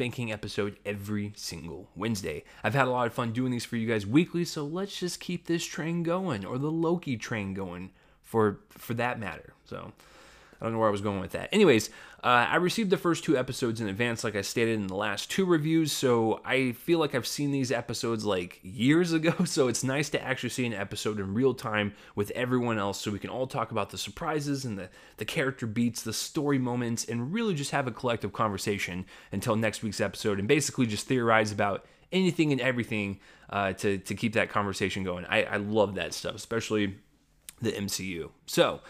spanking episode every single Wednesday. I've had a lot of fun doing these for you guys weekly, so let's just keep this train going, or the Loki train going, for for that matter. So I don't know where I was going with that. Anyways, uh, I received the first two episodes in advance, like I stated in the last two reviews, so I feel like I've seen these episodes like years ago, so it's nice to actually see an episode in real time with everyone else so we can all talk about the surprises and the, the character beats, the story moments, and really just have a collective conversation until next week's episode and basically just theorize about anything and everything uh, to, to keep that conversation going. I, I love that stuff, especially the MCU. So,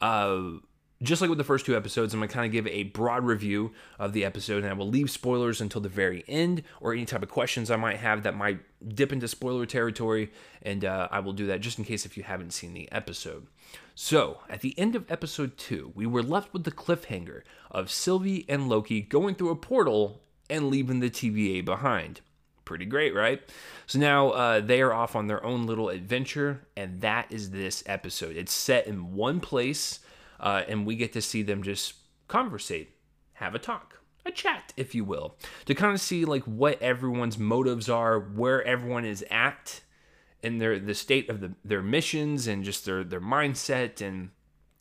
uh, just like with the first two episodes, I'm going to kind of give a broad review of the episode, and I will leave spoilers until the very end or any type of questions I might have that might dip into spoiler territory, and uh, I will do that just in case if you haven't seen the episode. So, at the end of episode two, we were left with the cliffhanger of Sylvie and Loki going through a portal and leaving the TVA behind. Pretty great, right? So now uh, they are off on their own little adventure, and that is this episode. It's set in one place uh, and we get to see them just conversate, have a talk, a chat, if you will, to kind of see like what everyone's motives are, where everyone is at, and their the state of the, their missions and just their their mindset and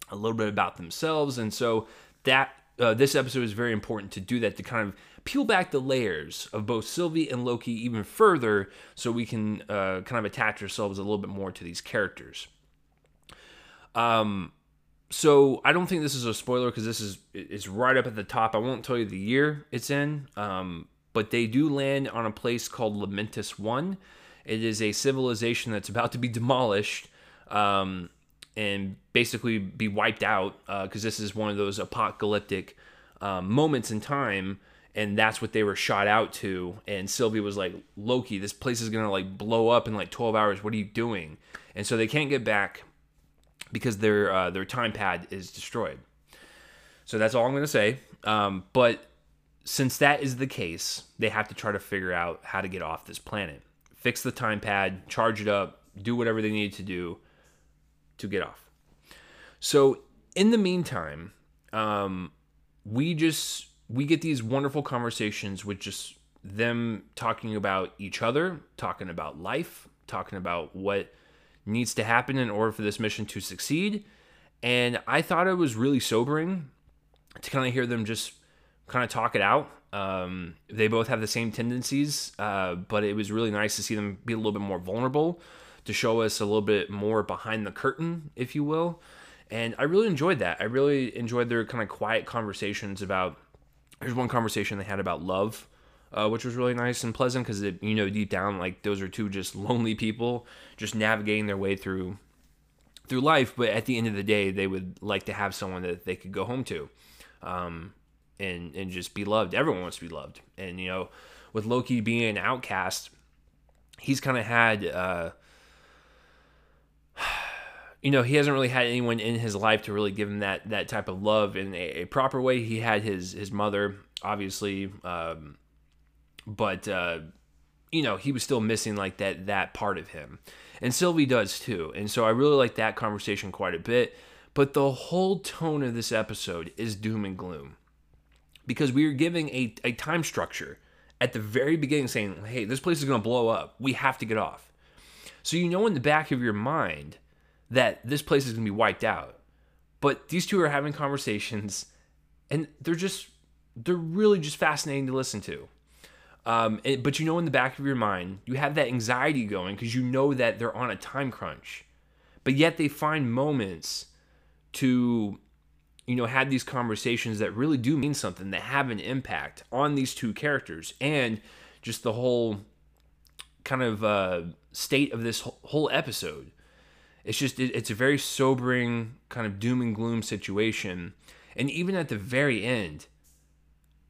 a little bit about themselves. And so that uh, this episode is very important to do that to kind of peel back the layers of both Sylvie and Loki even further, so we can uh, kind of attach ourselves a little bit more to these characters. Um, so I don't think this is a spoiler because this is it's right up at the top. I won't tell you the year it's in, um, but they do land on a place called Lamentis One. It is a civilization that's about to be demolished um, and basically be wiped out because uh, this is one of those apocalyptic um, moments in time, and that's what they were shot out to. And Sylvie was like, "Loki, this place is gonna like blow up in like 12 hours. What are you doing?" And so they can't get back because their uh, their time pad is destroyed. So that's all I'm going to say. Um, but since that is the case, they have to try to figure out how to get off this planet, fix the time pad, charge it up, do whatever they need to do to get off. So in the meantime, um, we just we get these wonderful conversations with just them talking about each other, talking about life, talking about what needs to happen in order for this mission to succeed. And I thought it was really sobering to kind of hear them just kind of talk it out. Um, they both have the same tendencies, uh, but it was really nice to see them be a little bit more vulnerable to show us a little bit more behind the curtain, if you will. And I really enjoyed that. I really enjoyed their kind of quiet conversations about. There's one conversation they had about love uh, which was really nice and pleasant because you know deep down like those are two just lonely people just navigating their way through through life. But at the end of the day they would like to have someone that they could go home to um, and and just be loved. Everyone wants to be loved. And you know with loki being an outcast he's kind of had uh, you know he hasn't really had anyone in his life to really give him that that type of love in a, a proper way. He had his his mother obviously um, but uh, you know he was still missing like that that part of him. And sylvie does too. And so i really like that conversation quite a bit. But the whole tone of this episode is doom and gloom. Because we are giving a, a time structure at the very beginning saying hey this place is going to blow up. We have to get off. So you know in the back of your mind that this place is going to be wiped out. But these two are having conversations and they're just they're really just fascinating to listen to um, it, but you know, in the back of your mind, you have that anxiety going because you know that they're on a time crunch. But yet they find moments to, you know, have these conversations that really do mean something, that have an impact on these two characters and just the whole kind of uh, state of this whole episode. It's just, it, it's a very sobering kind of doom and gloom situation. And even at the very end,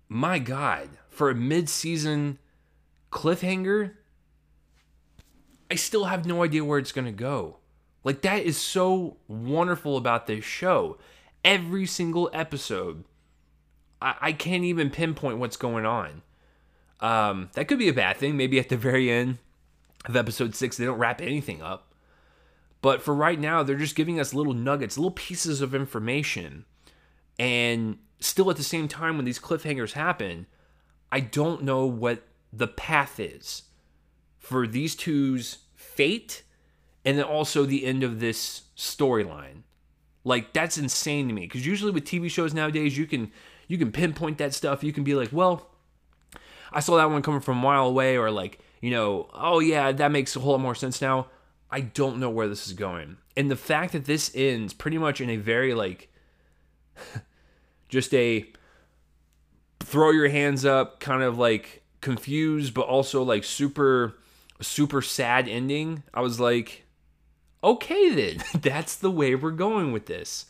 my God, for a mid-season cliffhanger, I still have no idea where it's going to go. Like that is so wonderful about this show. Every single episode, I, I can't even pinpoint what's going on. Um, that could be a bad thing. Maybe at the very end of episode six, they don't wrap anything up. But for right now, they're just giving us little nuggets, little pieces of information. And still at the same time, when these cliffhangers happen, I don't know what the path is for these two's fate and then also the end of this storyline. Like that's insane to me because usually with TV shows nowadays you can you can pinpoint that stuff. You can be like, well, I saw that one coming from a mile away, or like you know, oh yeah, that makes a whole lot more sense now. I don't know where this is going, and the fact that this ends pretty much in a very like just a throw your hands up kind of like confused but also like super super sad ending. I was like okay then. That's the way we're going with this.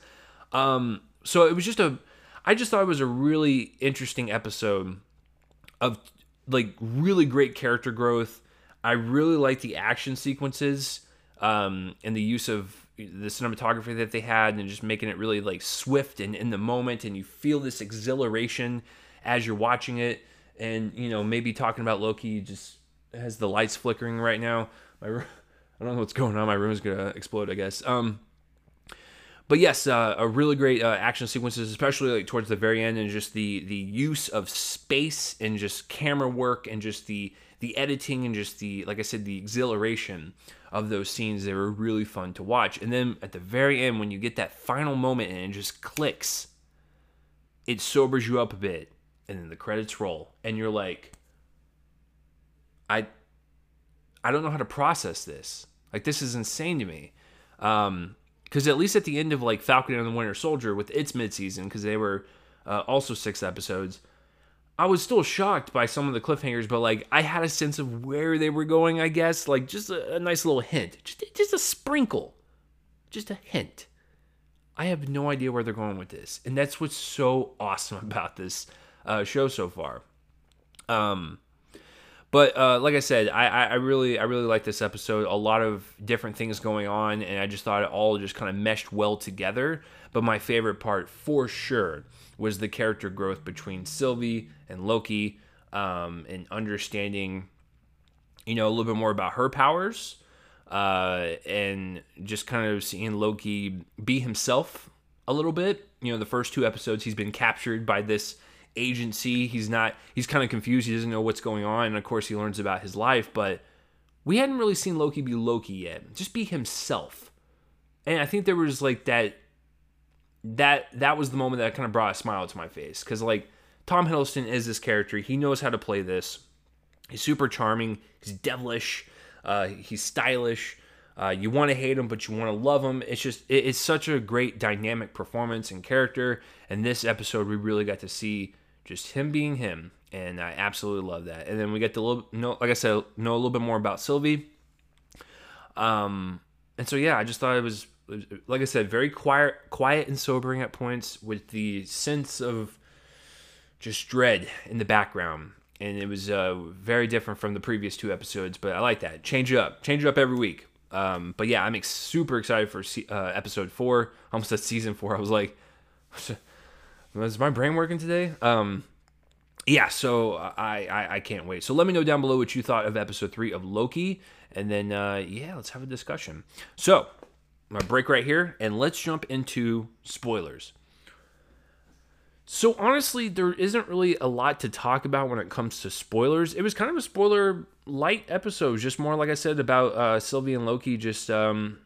Um so it was just a i just thought it was a really interesting episode of like really great character growth. I really like the action sequences um and the use of the cinematography that they had and just making it really like swift and in the moment and you feel this exhilaration as you're watching it. And you know maybe talking about loki just has the lights flickering right now. My room, i don't know what's going on. My room is gonna explode i guess. Um but yes uh, a really great uh, action sequences especially like towards the very end and just the the use of space and just camera work and just the the editing and just the like i said the exhilaration of those scenes they were really fun to watch. And then at the very end when you get that final moment and it just clicks it sobers you up a bit and then the credits roll and you're like i i don't know how to process this. Like this is insane to me. Um because at least at the end of like falcon and the winter soldier with its midseason because they were uh, also six episodes I was still shocked by some of the cliffhangers, but like I had a sense of where they were going. I guess like just a, a nice little hint, just just a sprinkle, just a hint. I have no idea where they're going with this, and that's what's so awesome about this uh, show so far. Um, but uh, like I said, I, I really I really like this episode. A lot of different things going on, and I just thought it all just kind of meshed well together. But my favorite part, for sure, was the character growth between Sylvie and Loki, um, and understanding, you know, a little bit more about her powers, uh, and just kind of seeing Loki be himself a little bit. You know, the first two episodes, he's been captured by this agency. He's not. He's kind of confused. He doesn't know what's going on, and of course, he learns about his life, but. We hadn't really seen Loki be Loki yet. Just be himself. And I think there was like that that that was the moment that kind of brought a smile to my face because like Tom Hiddleston is this character. He knows how to play this. He's super charming. He's devilish. Uh, he's stylish. Uh, you want to hate him, but you want to love him. It's just it, it's such a great dynamic performance and character. And this episode, we really got to see just him being him, and I absolutely love that. And then we get to little know, like I said, know a little bit more about Sylvie. Um, and so yeah, I just thought it was like I said, very quiet, quiet and sobering at points, with the sense of just dread in the background. And it was uh, very different from the previous two episodes, but I like that. Change it up, change it up every week. Um, but yeah, I'm ex- super excited for uh, episode four. Almost at season four. I was like, is my brain working today? Um, yeah, so I, I, I can't wait. So let me know down below what you thought of episode three of Loki, and then uh, yeah, let's have a discussion. So gonna break right here and let's jump into spoilers. So honestly, there isn't really a lot to talk about when it comes to spoilers. It was kind of a spoiler light episode, just more like I said about uh, Sylvie and Loki just um,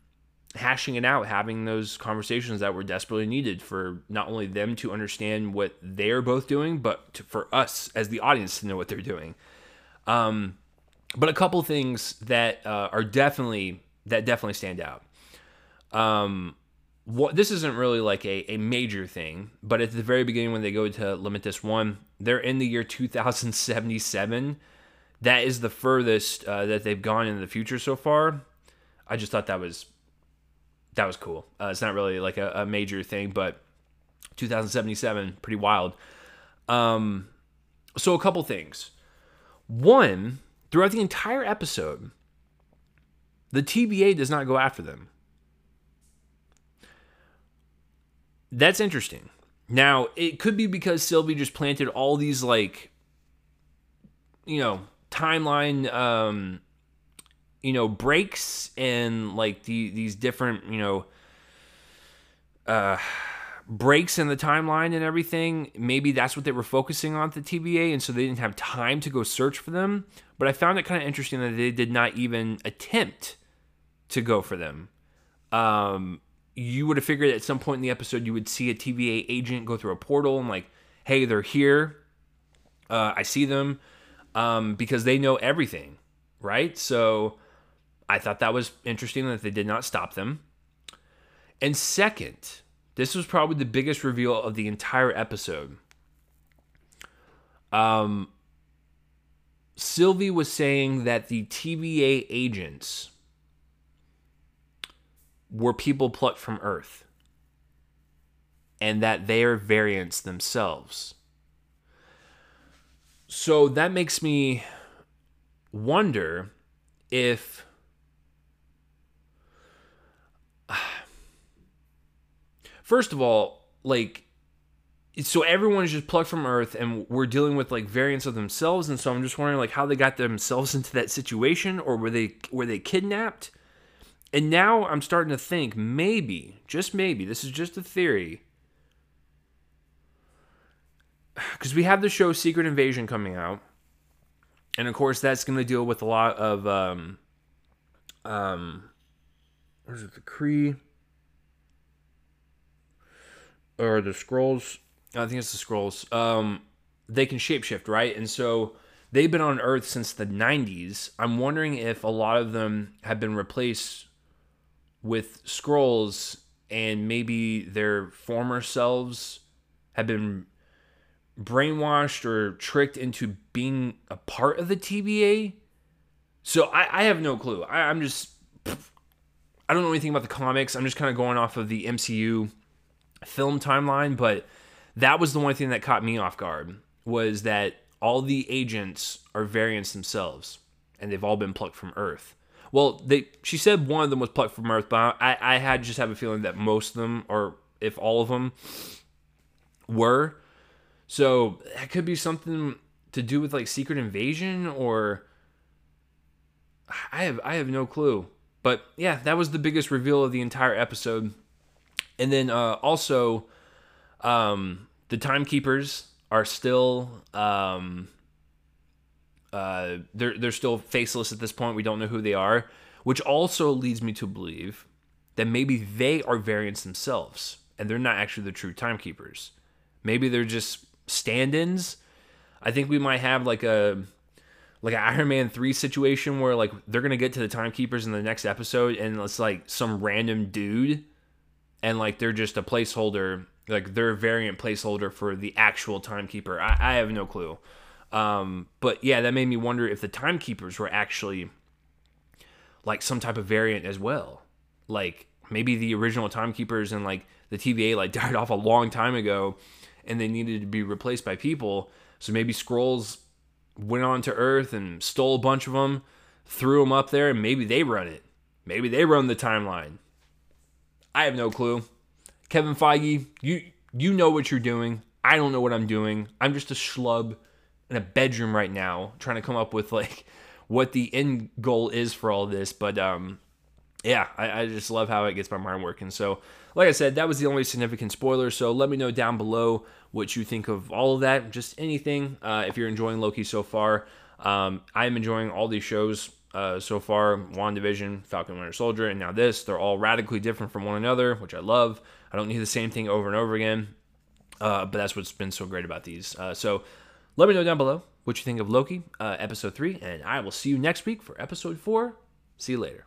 hashing it out, having those conversations that were desperately needed for not only them to understand what they're both doing, but to, for us as the audience to know what they're doing. Um, but a couple things that uh, are definitely that definitely stand out. Um, what this isn't really like a, a major thing, but at the very beginning when they go to Lamentis One, they're in the year 2077. That is the furthest uh, that they've gone in the future so far. I just thought that was that was cool. Uh, it's not really like a, a, major thing, but 2077, pretty wild. Um, so a couple things. One, throughout the entire episode, the TVA does not go after them. That's interesting. Now, it could be because Sylvie just planted all these like you know, timeline um you know, breaks and like the these different, you know, uh breaks in the timeline and everything. Maybe that's what they were focusing on at the TVA, and so they didn't have time to go search for them. But I found it kind of interesting that they did not even attempt to go for them. Um, you would have figured at some point in the episode you would see a TVA agent go through a portal and like, hey, they're here. Uh, I see them um, because they know everything, right? So I thought that was interesting that they did not stop them. And second, this was probably the biggest reveal of the entire episode. Um, Sylvie was saying that the TVA agents were people plucked from Earth and that they are variants themselves. So that makes me wonder if first of all, like so everyone is just plucked from earth and we're dealing with like variants of themselves. And so i'm just wondering like how they got themselves into that situation or were they were they kidnapped? And now i'm starting to think maybe just maybe this is just a theory. Because we have the show secret invasion coming out. And of course that's going to deal with a lot of um um what is it the kree or the Skrulls? I think it's the Skrulls. Um, they can shapeshift, right? And so they've been on Earth since the 90s. I'm wondering if a lot of them have been replaced with Skrulls and maybe their former selves have been brainwashed or tricked into being a part of the TVA. So I, I have no clue. I, I'm just, I don't know anything about the comics. I'm just kind of going off of the MCU film timeline, but that was the one thing that caught me off guard was that all the agents are variants themselves, and they've all been plucked from Earth. Well, they she said one of them was plucked from Earth, but I, I had just have a feeling that most of them, or if all of them, were. So that could be something to do with like Secret Invasion, or I have I have no clue. But yeah, that was the biggest reveal of the entire episode. And then uh, also, um, the timekeepers are still um, uh, they're they're still faceless at this point. We don't know who they are, which also leads me to believe that maybe they are variants themselves, and they're not actually the true timekeepers. Maybe they're just stand-ins. I think we might have like a like an Iron Man 3 situation where like they're gonna get to the timekeepers in the next episode and it's like some random dude and like they're just a placeholder, like they're a variant placeholder for the actual timekeeper. I, I have no clue. Um, but yeah, that made me wonder if the timekeepers were actually like some type of variant as well. Like maybe the original timekeepers and like the TVA like died off a long time ago and they needed to be replaced by people. So maybe Skrulls went on to Earth and stole a bunch of them, threw them up there, and maybe they run it. Maybe they run the timeline. I have no clue. Kevin Feige, you you know what you're doing. I don't know what I'm doing. I'm just a schlub in a bedroom right now trying to come up with like what the end goal is for all this. But um yeah, I, I just love how it gets my mind working. So like I said, that was the only significant spoiler. So let me know down below what you think of all of that. Just anything. Uh, if you're enjoying Loki so far. Um, I'm enjoying all these shows uh, so far WandaVision, Falcon Winter Soldier, and now this. They're all radically different from one another, which I love. I don't need the same thing over and over again. Uh, but that's what's been so great about these. Uh, so let me know down below what you think of Loki, uh, episode 3, and I will see you next week for episode 4. See you later.